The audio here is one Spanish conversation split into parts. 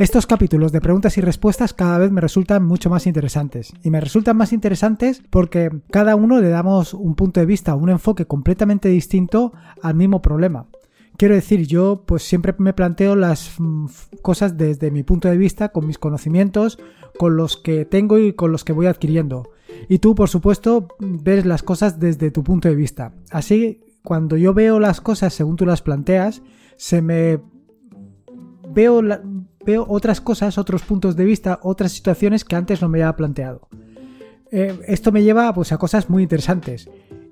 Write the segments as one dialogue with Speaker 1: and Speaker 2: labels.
Speaker 1: Estos capítulos de preguntas y respuestas cada vez me resultan mucho más interesantes. Y me resultan más interesantes porque cada uno le damos un punto de vista, un enfoque completamente distinto al mismo problema. Quiero decir, yo pues siempre me planteo las mm, cosas desde mi punto de vista, con mis conocimientos, con los que tengo y con los que voy adquiriendo. Y tú, por supuesto, ves las cosas desde tu punto de vista. Así, cuando yo veo las cosas según tú las planteas, se me veo, veo otras cosas, otros puntos de vista, otras situaciones que antes no me había planteado. Eh, esto me lleva pues, a cosas muy interesantes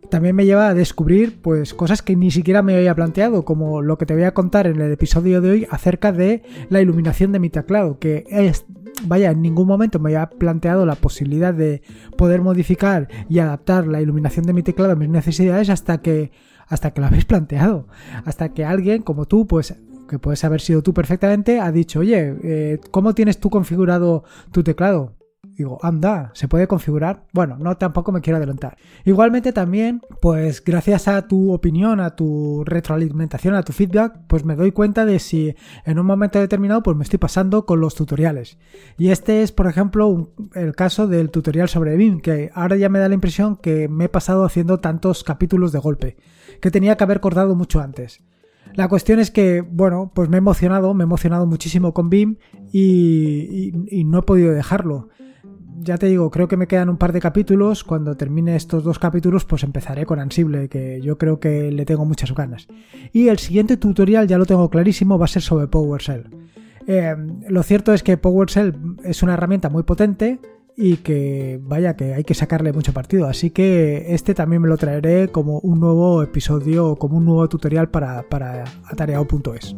Speaker 1: también me lleva a descubrir pues cosas que ni siquiera me había planteado, como lo que te voy a contar en el episodio de hoy acerca de la iluminación de mi teclado, que vaya, en ningún momento me había planteado la posibilidad de poder modificar y adaptar la iluminación de mi teclado a mis necesidades hasta que hasta que lo habéis planteado, hasta que alguien como tú, pues que puedes haber sido tú perfectamente, ha dicho, oye, eh, ¿cómo tienes tú configurado tu teclado? Digo, anda, ¿se puede configurar? Bueno, no tampoco me quiero adelantar. Igualmente también, pues gracias a tu opinión, a tu retroalimentación, a tu feedback, pues me doy cuenta de si en un momento determinado pues me estoy pasando con los tutoriales. Y este es, por ejemplo, el caso del tutorial sobre BIM, que ahora ya me da la impresión que me he pasado haciendo tantos capítulos de golpe, que tenía que haber cortado mucho antes. La cuestión es que, bueno, pues me he emocionado, me he emocionado muchísimo con BIM y no he podido dejarlo ya te digo, creo que me quedan un par de capítulos. Cuando termine estos dos capítulos, pues empezaré con Ansible, que yo creo que le tengo muchas ganas. Y el siguiente tutorial, ya lo tengo clarísimo, va a ser sobre PowerShell. Eh, lo cierto es que PowerShell es una herramienta muy potente y que vaya que hay que sacarle mucho partido. Así que este también me lo traeré como un nuevo episodio, como un nuevo tutorial para, para atareado.es.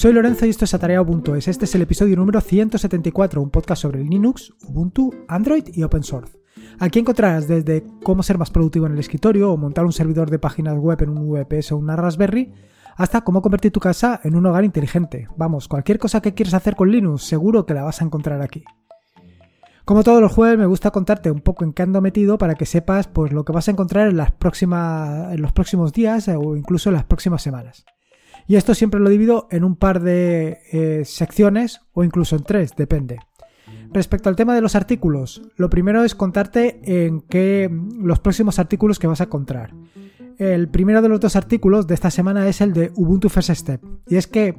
Speaker 1: Soy Lorenzo y esto es Atareado.es. Este es el episodio número 174, un podcast sobre Linux, Ubuntu, Android y Open Source. Aquí encontrarás desde cómo ser más productivo en el escritorio o montar un servidor de páginas web en un VPS o una Raspberry, hasta cómo convertir tu casa en un hogar inteligente. Vamos, cualquier cosa que quieras hacer con Linux, seguro que la vas a encontrar aquí. Como todos los jueves, me gusta contarte un poco en qué ando metido para que sepas pues, lo que vas a encontrar en, las en los próximos días o incluso en las próximas semanas. Y esto siempre lo divido en un par de eh, secciones o incluso en tres, depende. Respecto al tema de los artículos, lo primero es contarte en qué los próximos artículos que vas a encontrar. El primero de los dos artículos de esta semana es el de Ubuntu First Step. Y es que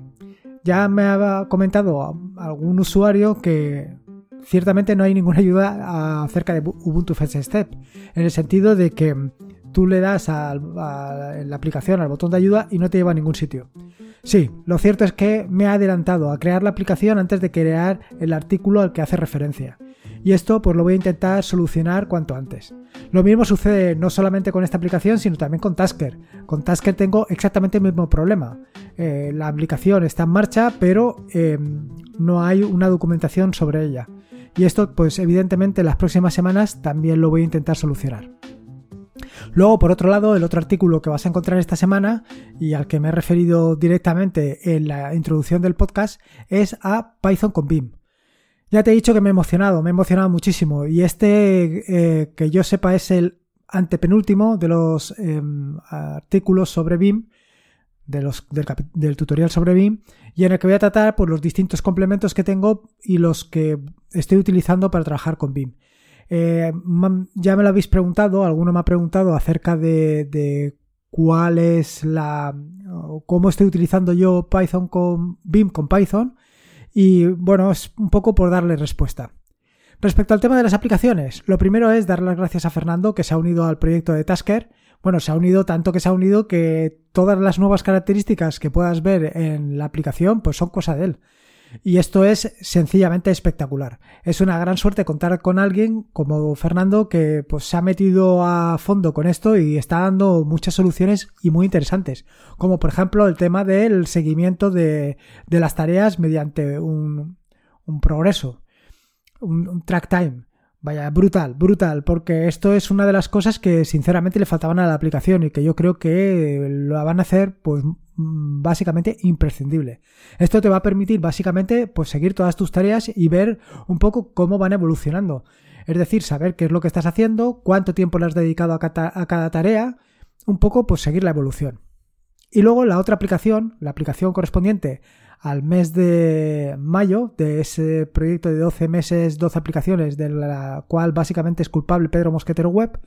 Speaker 1: ya me ha comentado algún usuario que ciertamente no hay ninguna ayuda acerca de Ubuntu First Step. En el sentido de que tú le das a, la aplicación al botón de ayuda y no te lleva a ningún sitio. Sí, lo cierto es que me ha adelantado a crear la aplicación antes de crear el artículo al que hace referencia. Y esto pues lo voy a intentar solucionar cuanto antes. Lo mismo sucede no solamente con esta aplicación, sino también con Tasker. Con Tasker tengo exactamente el mismo problema. Eh, la aplicación está en marcha, pero em, no hay una documentación sobre ella. Y esto, pues evidentemente, en las próximas semanas también lo voy a intentar solucionar. Luego, por otro lado, el otro artículo que vas a encontrar esta semana y al que me he referido directamente en la introducción del podcast es a Python con BIM. Ya te he dicho que me he emocionado, me he emocionado muchísimo y este, eh, que yo sepa, es el antepenúltimo de los em, artículos sobre BIM, del, tutorial sobre BIM, y en el que voy a tratar por pues, los distintos complementos que tengo y los que estoy utilizando para trabajar con BIM. Eh, ya me lo habéis preguntado, alguno me ha preguntado acerca de, cuál es la. cómo estoy utilizando yo Python con BIM con Python. Y bueno, es un poco por darle respuesta. Respecto al tema de las aplicaciones, lo primero es dar las gracias a Fernando que se ha unido al proyecto de Tasker. Bueno, se ha unido tanto que se ha unido que todas las nuevas características que puedas ver en la aplicación pues son cosa de él. Y esto es sencillamente espectacular. Es una gran suerte contar con alguien como Fernando que pues, se ha metido a fondo con esto y está dando muchas soluciones y muy interesantes. Como por ejemplo el tema del seguimiento de, las tareas mediante un, progreso, un track time. Vaya, brutal, brutal, porque esto es una de las cosas que sinceramente le faltaban a la aplicación y que yo creo que lo van a hacer pues básicamente imprescindible. Esto te va a permitir básicamente pues seguir todas tus tareas y ver un poco cómo van evolucionando. Es decir, saber qué es lo que estás haciendo, cuánto tiempo le has dedicado a cada tarea, un poco pues seguir la evolución. Y luego la otra aplicación, la aplicación correspondiente al mes de mayo de ese proyecto de 12 meses, 12 aplicaciones, de la cual básicamente es culpable Pedro Mosquetero Web,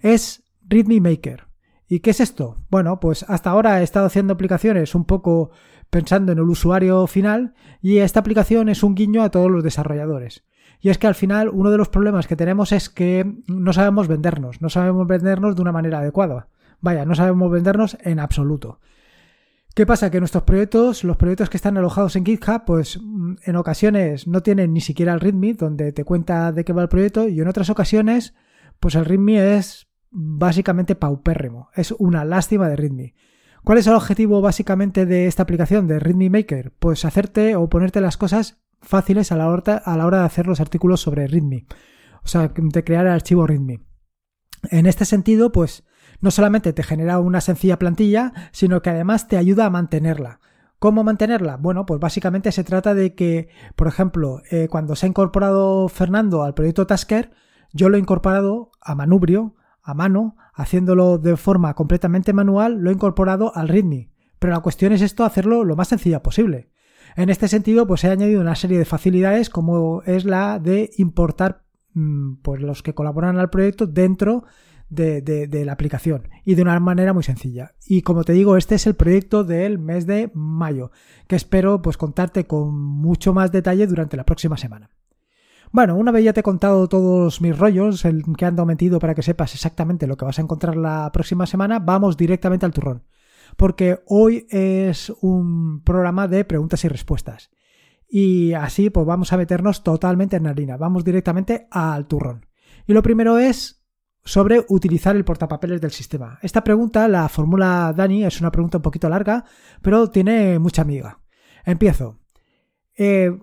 Speaker 1: es README Maker. ¿Y qué es esto? Bueno, pues hasta ahora he estado haciendo aplicaciones un poco pensando en el usuario final y esta aplicación es un guiño a todos los desarrolladores. Y es que al final uno de los problemas que tenemos es que no sabemos vendernos, no sabemos vendernos de una manera adecuada. Vaya, no sabemos vendernos en absoluto. ¿Qué pasa? Que nuestros proyectos, los proyectos que están alojados en GitHub, pues mm, en ocasiones no tienen ni siquiera el README donde te cuenta de qué va el proyecto y en otras ocasiones, pues el README es básicamente paupérrimo. Es una lástima de README. ¿Cuál es el objetivo básicamente de esta aplicación de README Maker? Pues hacerte o ponerte las cosas fáciles a la hora, a la hora de hacer los artículos sobre README. O sea, de crear el archivo README. En este sentido, pues no solamente te genera una sencilla plantilla, sino que además te ayuda a mantenerla. ¿Cómo mantenerla? Bueno, pues básicamente se trata de que, por ejemplo, eh, cuando se ha incorporado Fernando al proyecto Tasker, yo lo he incorporado a manubrio, a mano, haciéndolo de forma completamente manual, lo he incorporado al README. Pero la cuestión es esto, hacerlo lo más sencilla posible. En este sentido, pues he añadido una serie de facilidades como es la de importar mm, pues los que colaboran al proyecto dentro de, la aplicación y de una manera muy sencilla. Y como te digo, este es el proyecto del mes de mayo, que espero pues contarte con mucho más detalle durante la próxima semana. Bueno, una vez ya te he contado todos mis rollos, el que ando metido para que sepas exactamente lo que vas a encontrar la próxima semana, vamos directamente al turrón. Porque hoy es un programa de preguntas y respuestas. Y así pues vamos a meternos totalmente en harina. Vamos directamente al turrón. Y lo primero es sobre utilizar el portapapeles del sistema. Esta pregunta la formula Dani, es una pregunta un poquito larga, pero tiene mucha amiga. Empiezo. Eh,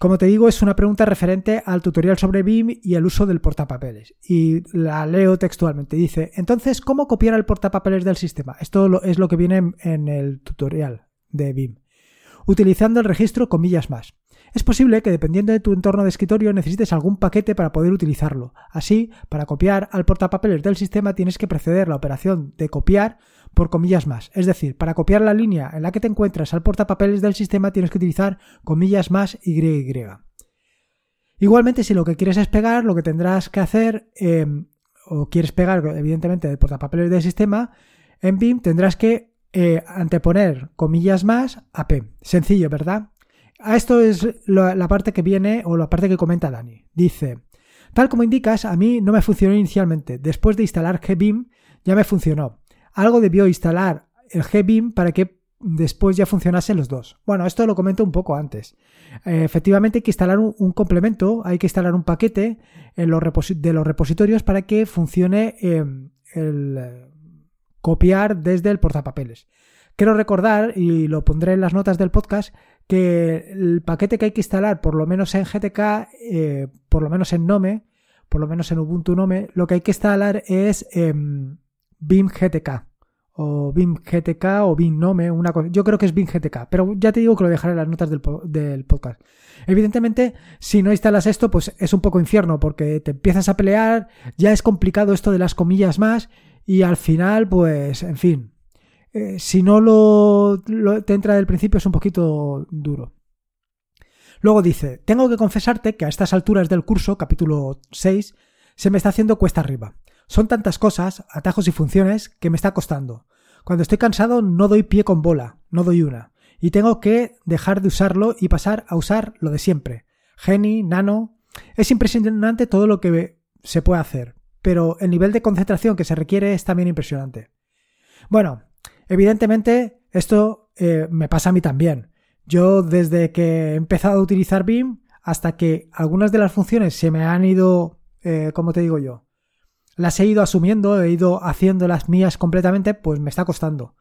Speaker 1: como te digo, es una pregunta referente al tutorial sobre BIM y el uso del portapapeles. Y la leo textualmente. Dice, entonces, ¿cómo copiar el portapapeles del sistema? Esto es lo que viene en el tutorial de BIM. Utilizando el registro comillas más. Es posible que dependiendo de tu entorno de escritorio necesites algún paquete para poder utilizarlo. Así, para copiar al portapapeles del sistema tienes que preceder la operación de copiar por comillas más. Es decir, para copiar la línea en la que te encuentras al portapapeles del sistema tienes que utilizar comillas más YY. Igualmente, si lo que quieres es pegar, lo que tendrás que hacer, em, o quieres pegar evidentemente el portapapeles del sistema, en BIM tendrás que eh, anteponer comillas más a P. Sencillo, ¿verdad? A esto es la parte que viene o la parte que comenta Dani. Dice, tal como indicas, a mí no me funcionó inicialmente. Después de instalar GBIM ya me funcionó. Algo debió instalar el GBIM para que después ya funcionasen los dos. Bueno, esto lo comento un poco antes. Eh, efectivamente hay que instalar un, complemento, hay que instalar un paquete en los de los repositorios para que funcione em, el copiar desde el portapapeles. Quiero recordar, y lo pondré en las notas del podcast, que el paquete que hay que instalar, por lo menos en GTK, eh, por lo menos en Nome, por lo menos en Ubuntu Nome, lo que hay que instalar es eh, BIM GTK o BIM GTK o BIM Nome, una cosa. Yo creo que es BIM GTK, pero ya te digo que lo dejaré en las notas del, del, podcast. Evidentemente, si no instalas esto, pues es un poco infierno, porque te empiezas a pelear, ya es complicado esto de las comillas más, y al final, pues, en fin, eh, si no lo, te entra del principio es un poquito duro. Luego dice, tengo que confesarte que a estas alturas del curso, capítulo 6, se me está haciendo cuesta arriba. Son tantas cosas, atajos y funciones que me está costando. Cuando estoy cansado no doy pie con bola, no doy una. Y tengo que dejar de usarlo y pasar a usar lo de siempre. Geni, Nano. Es impresionante todo lo que se puede hacer, pero el nivel de concentración que se requiere es también impresionante. Bueno, Evidentemente, esto eh, me pasa a mí también. Yo desde que he empezado a utilizar BIM hasta que algunas de las funciones se me han ido, eh, como te digo yo, las he ido asumiendo, he ido haciendo las mías completamente, pues me está costando.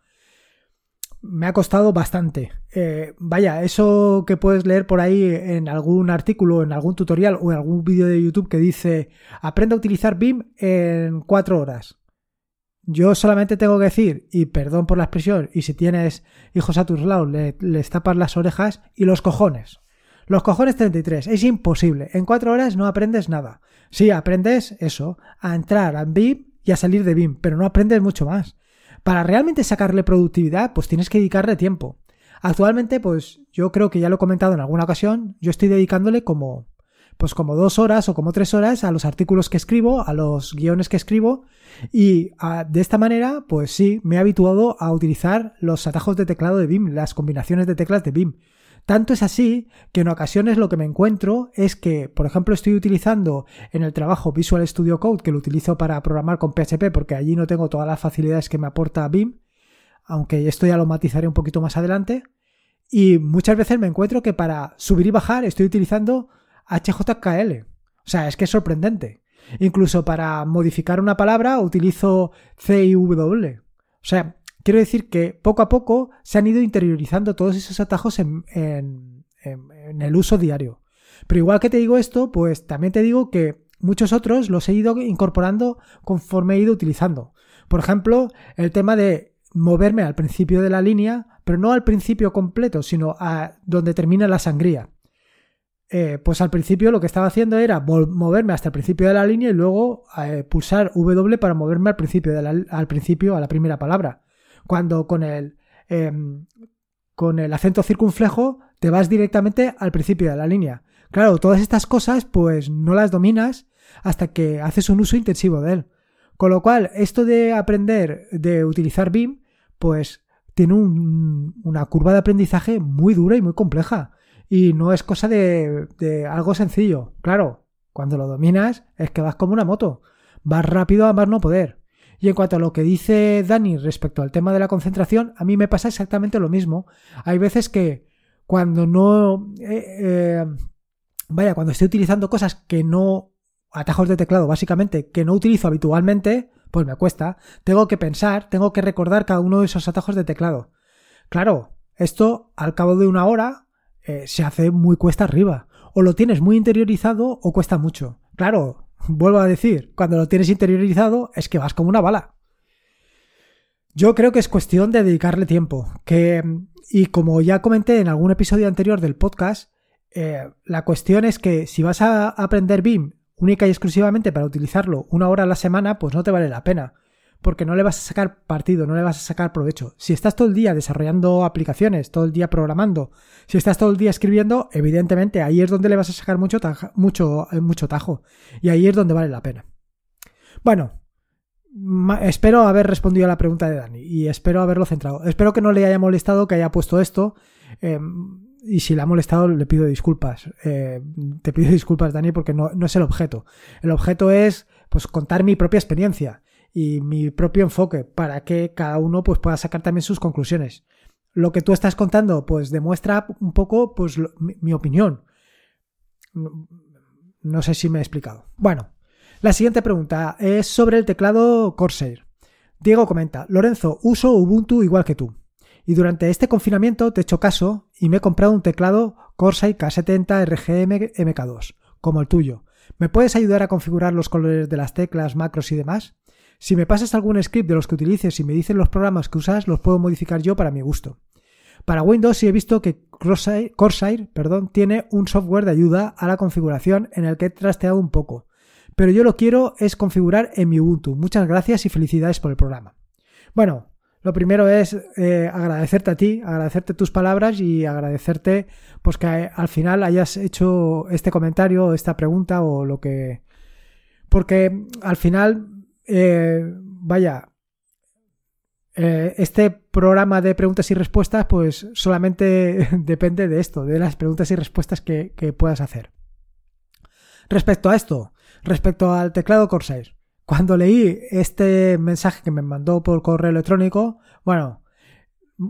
Speaker 1: Me ha costado bastante. Eh, vaya, eso que puedes leer por ahí en algún artículo, en algún tutorial o en algún vídeo de YouTube que dice aprenda a utilizar BIM en cuatro horas. Yo solamente tengo que decir, y perdón por la expresión, y si tienes hijos a tus lados, les tapas las orejas y los cojones. Los cojones 33, es imposible. En cuatro horas no aprendes nada. Sí, aprendes eso, a entrar a BIM y a salir de BIM, pero no aprendes mucho más. Para realmente sacarle productividad, pues tienes que dedicarle tiempo. Actualmente, pues yo creo que ya lo he comentado en alguna ocasión, yo estoy dedicándole como, pues como dos horas o como tres horas a los artículos que escribo, a los guiones que escribo, y de esta manera, pues sí, me he habituado a utilizar los atajos de teclado de BIM, las combinaciones de teclas de BIM. Tanto es así que en ocasiones lo que me encuentro es que, por ejemplo, estoy utilizando en el trabajo Visual Studio Code, que lo utilizo para programar con PHP porque allí no tengo todas las facilidades que me aporta BIM, aunque esto ya lo matizaré un poquito más adelante. Y muchas veces me encuentro que para subir y bajar estoy utilizando HJKL. O sea, es que es sorprendente. Incluso para modificar una palabra utilizo CIW. O sea, quiero decir que poco a poco se han ido interiorizando todos esos atajos en, el uso diario. Pero igual que te digo esto, pues también te digo que muchos otros los he ido incorporando conforme he ido utilizando. Por ejemplo, el tema de moverme al principio de la línea, pero no al principio completo, sino a donde termina la sangría. Eh, pues al principio lo que estaba haciendo era moverme hasta el principio de la línea y luego eh, pulsar W para moverme al principio, al principio, a la primera palabra. Cuando con el, em, con el acento circunflejo te vas directamente al principio de la línea. Claro, todas estas cosas pues no las dominas hasta que haces un uso intensivo de él. Con lo cual, esto de aprender, de utilizar BIM, pues tiene una curva de aprendizaje muy dura y muy compleja. Y no es cosa de, algo sencillo. Claro, cuando lo dominas es que vas como una moto. Vas rápido a más no poder. Y en cuanto a lo que dice Dani respecto al tema de la concentración, a mí me pasa exactamente lo mismo. Hay veces que cuando no... Eh, eh, vaya, cuando estoy utilizando cosas que no... Atajos de teclado, básicamente, que no utilizo habitualmente, pues me cuesta. Tengo que pensar, tengo que recordar cada uno de esos atajos de teclado. Claro, esto al cabo de una hora eh, se hace muy cuesta arriba. O lo tienes muy interiorizado o cuesta mucho. Claro, vuelvo a decir, cuando lo tienes interiorizado es que vas como una bala. Yo creo que es cuestión de dedicarle tiempo. Que, y como ya comenté en algún episodio anterior del podcast, eh, la cuestión es que si vas a aprender BIM única y exclusivamente para utilizarlo una hora a la semana, pues no te vale la pena porque no le vas a sacar partido, no le vas a sacar provecho. Si estás todo el día desarrollando aplicaciones, todo el día programando, si estás todo el día escribiendo, evidentemente ahí es donde le vas a sacar mucho, mucho, eh, mucho tajo. Y ahí es donde vale la pena. Bueno, espero haber respondido a la pregunta de Dani y espero haberlo centrado. Espero que no le haya molestado que haya puesto esto. Em, y si le ha molestado, le pido disculpas. Eh, te pido disculpas, Dani, porque no, no, es el objeto. El objeto es pues contar mi propia experiencia y mi propio enfoque para que cada uno pues, pueda sacar también sus conclusiones. Lo que tú estás contando pues demuestra un poco pues mi, opinión. No sé si me he explicado. Bueno, la siguiente pregunta es sobre el teclado Corsair. Diego comenta, Lorenzo, uso Ubuntu igual que tú. Y durante este confinamiento te he hecho caso y me he comprado un teclado Corsair K70 RGM MK2, como el tuyo. ¿Me puedes ayudar a configurar los colores de las teclas, macros y demás? Si me pasas algún script de los que utilices y me dicen los programas que usas, los puedo modificar yo para mi gusto. Para Windows sí he visto que Corsair, perdón, tiene un software de ayuda a la configuración en el que he trasteado un poco. Pero yo lo quiero es configurar en mi Ubuntu. Muchas gracias y felicidades por el programa. Bueno, lo primero es eh, agradecerte a ti, agradecerte tus palabras y agradecerte pues que al final hayas hecho este comentario, esta pregunta o lo que... Porque al final eh, vaya, eh, este programa de preguntas y respuestas, pues solamente depende de esto, de las preguntas y respuestas que, puedas hacer. Respecto a esto, respecto al teclado Corsair, cuando leí este mensaje que me mandó por correo electrónico, bueno,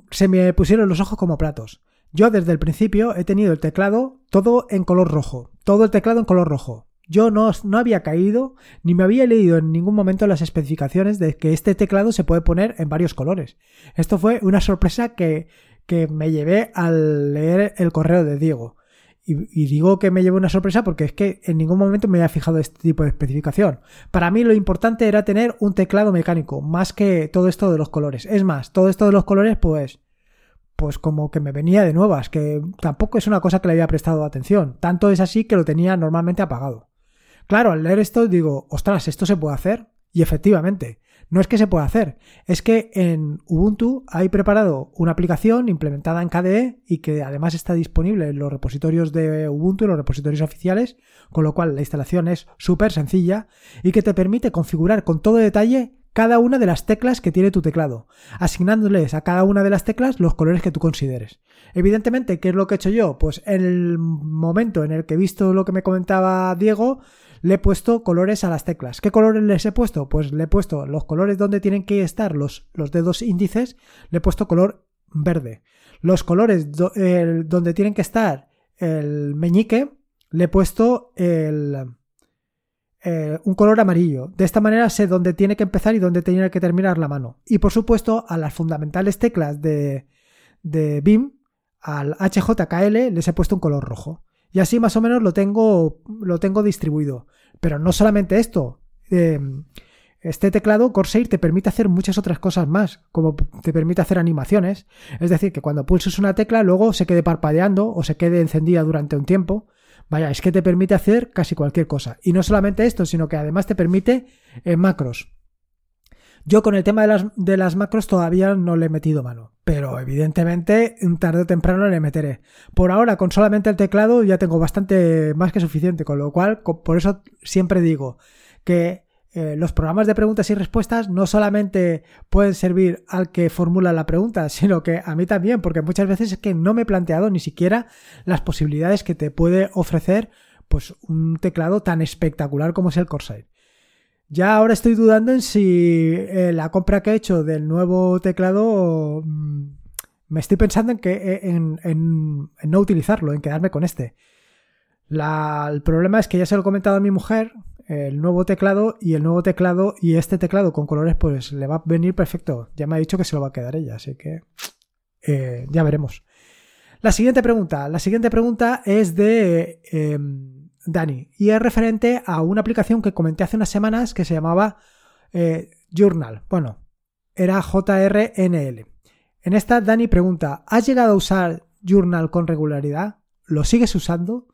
Speaker 1: se me pusieron los ojos como platos. Yo desde el principio he tenido el teclado todo en color rojo, todo el teclado en color rojo. Yo no, no, había caído ni me había leído en ningún momento las especificaciones de que este teclado se puede poner en varios colores. Esto fue una sorpresa que, que me llevé al leer el correo de Diego. Y, digo que me llevé una sorpresa porque es que en ningún momento me había fijado este tipo de especificación. Para mí lo importante era tener un teclado mecánico, más que todo esto de los colores. Es más, todo esto de los colores, pues, pues como que me venía de nuevas, que tampoco es una cosa que le había prestado atención. Tanto es así que lo tenía normalmente apagado. Claro, al leer esto digo, ostras, ¿esto se puede hacer? Y efectivamente, no es que se pueda hacer, es que en Ubuntu hay preparado una aplicación implementada en KDE y que además está disponible en los repositorios de Ubuntu, en los repositorios oficiales, con lo cual la instalación es súper sencilla y que te permite configurar con todo detalle cada una de las teclas que tiene tu teclado, asignándoles a cada una de las teclas los colores que tú consideres. Evidentemente, ¿qué es lo que he hecho yo? Pues en el momento en el que he visto lo que me comentaba Diego, le he puesto colores a las teclas. ¿Qué colores les he puesto? Pues le he puesto los colores donde tienen que estar los, los dedos índices, le he puesto color verde. Los colores donde tienen que estar el meñique, le he puesto el, un color amarillo. De esta manera sé dónde tiene que empezar y dónde tiene que terminar la mano. Y por supuesto, a las fundamentales teclas de, de BIM, al HJKL, les he puesto un color rojo. Y así más o menos lo tengo, lo tengo distribuido. Pero no solamente esto. Em, este teclado Corsair te permite hacer muchas otras cosas más, como te permite hacer animaciones. Es decir, que cuando pulses una tecla luego se quede parpadeando o se quede encendida durante un tiempo. Vaya, es que te permite hacer casi cualquier cosa. Y no solamente esto, sino que además te permite eh, macros. Yo con el tema de las, de las, macros todavía no le he metido mano, pero evidentemente tarde o temprano le meteré. Por ahora, con solamente el teclado ya tengo bastante más que suficiente, con lo cual, por eso siempre digo que eh, los programas de preguntas y respuestas no solamente pueden servir al que formula la pregunta, sino que a mí también, porque muchas veces es que no me he planteado ni siquiera las posibilidades que te puede ofrecer pues un teclado tan espectacular como es el Corsair. Ya ahora estoy dudando en si eh, la compra que he hecho del nuevo teclado mm, me estoy pensando en que eh, en, no utilizarlo, en quedarme con este. el problema es que ya se lo he comentado a mi mujer, el nuevo teclado y el nuevo teclado y este teclado con colores pues le va a venir perfecto. Ya me ha dicho que se lo va a quedar ella, así que eh, ya veremos. La siguiente pregunta, la siguiente pregunta es de Dani y es referente a una aplicación que comenté hace unas semanas que se llamaba eh, Journal. Bueno, era JRNL. En esta Dani pregunta, ¿has llegado a usar Journal con regularidad? ¿Lo sigues usando?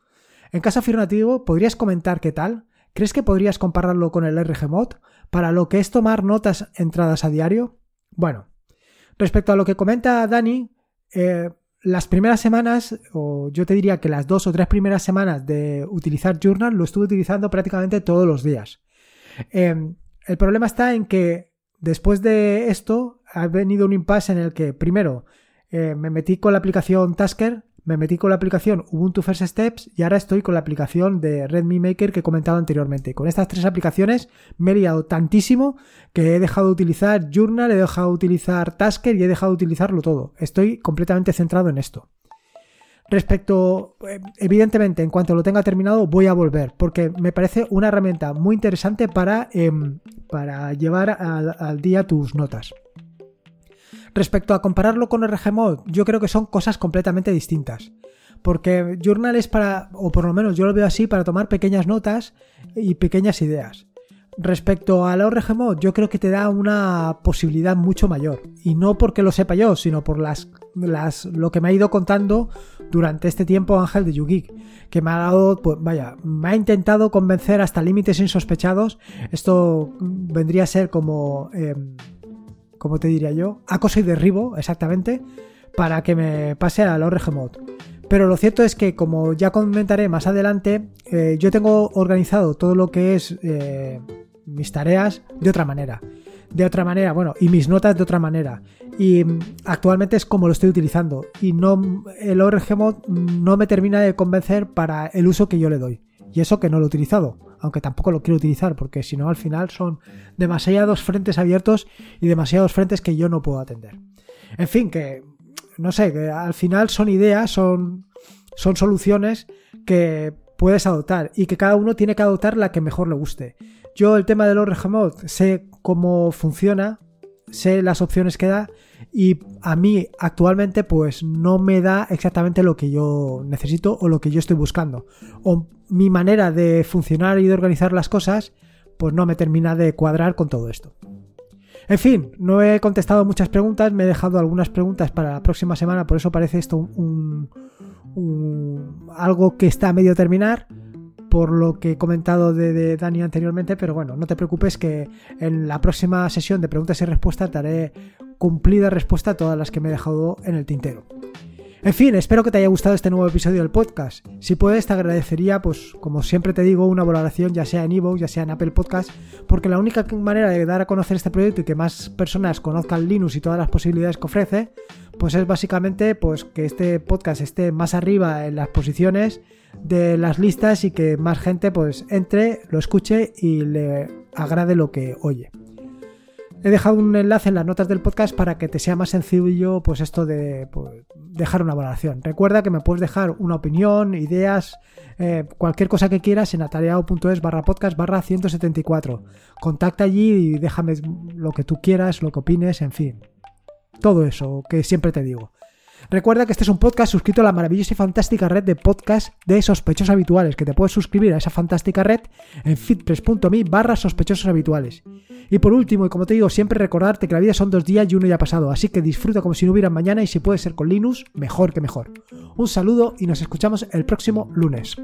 Speaker 1: En caso afirmativo, ¿podrías comentar qué tal? ¿Crees que podrías compararlo con el RGMod para lo que es tomar notas entradas a diario? Bueno, respecto a lo que comenta Dani, eh, las primeras semanas, o yo te diría que las dos o tres primeras semanas de utilizar Journal, lo estuve utilizando prácticamente todos los días. Em, el problema está en que después de esto ha venido un impasse en el que, primero, eh, me metí con la aplicación Tasker me metí con la aplicación Ubuntu First Steps y ahora estoy con la aplicación de Redmi Maker que he comentado anteriormente. Con estas tres aplicaciones me he liado tantísimo que he dejado de utilizar Journal, he dejado de utilizar Tasker y he dejado de utilizarlo todo. Estoy completamente centrado en esto. Respecto, eh, evidentemente, en cuanto lo tenga terminado, voy a volver, porque me parece una herramienta muy interesante para, em, para llevar al día tus notas. Respecto a compararlo con RGMod, yo creo que son cosas completamente distintas. Porque Journal es para, o por lo menos yo lo veo así, para tomar pequeñas notas y pequeñas ideas. Respecto a la RGMod, yo creo que te da una posibilidad mucho mayor. Y no porque lo sepa yo, sino por las, las, lo que me ha ido contando durante este tiempo Ángel de YouGeek. Que me ha dado, pues vaya, me ha intentado convencer hasta límites insospechados. Esto vendría a ser como... Em, como te diría yo, acoso y derribo, exactamente, para que me pase a la ORG Pero lo cierto es que, como ya comentaré más adelante, eh, yo tengo organizado todo lo que es eh, mis tareas de otra manera. De otra manera, bueno, y mis notas de otra manera. Y mm, actualmente es como lo estoy utilizando. Y no el ORG no me termina de convencer para el uso que yo le doy. Y eso que no lo he utilizado, aunque tampoco lo quiero utilizar, porque si no al final son demasiados frentes abiertos y demasiados frentes que yo no puedo atender. En fin, que no sé, que al final son ideas, son, son soluciones que puedes adoptar y que cada uno tiene que adoptar la que mejor le guste. Yo el tema del ORG sé cómo funciona, sé las opciones que da y a mí actualmente pues no me da exactamente lo que yo necesito o lo que yo estoy buscando. Mi manera de funcionar y de organizar las cosas pues no me termina de cuadrar con todo esto. En fin, no he contestado muchas preguntas, me he dejado algunas preguntas para la próxima semana, por eso parece esto un, algo que está a medio terminar, por lo que he comentado de, Dani anteriormente, pero bueno, no te preocupes que en la próxima sesión de preguntas y respuestas daré cumplida respuesta a todas las que me he dejado en el tintero. En fin, espero que te haya gustado este nuevo episodio del podcast. Si puedes, te agradecería, pues como siempre te digo, una valoración ya sea en Evo, ya sea en Apple Podcast, porque la única manera de dar a conocer este proyecto y que más personas conozcan Linux y todas las posibilidades que ofrece, pues es básicamente pues que este podcast esté más arriba en las posiciones de las listas y que más gente pues entre, lo escuche y le agrade lo que oye. He dejado un enlace en las notas del podcast para que te sea más sencillo pues esto de pues, dejar una valoración. Recuerda que me puedes dejar una opinión, ideas, eh, cualquier cosa que quieras en atareado.es barra podcast barra 174. Contacta allí y déjame lo que tú quieras, lo que opines, en fin. Todo eso que siempre te digo. Recuerda que este es un podcast suscrito a la maravillosa y fantástica red de podcasts de sospechosos habituales, que te puedes suscribir a esa fantástica red en fitpress.me barra sospechosos habituales. Y por último, y como te digo, siempre recordarte que la vida son dos días y uno ya ha pasado, así que disfruta como si no hubiera mañana y si puede ser con Linux, mejor que mejor. Un saludo y nos escuchamos el próximo lunes.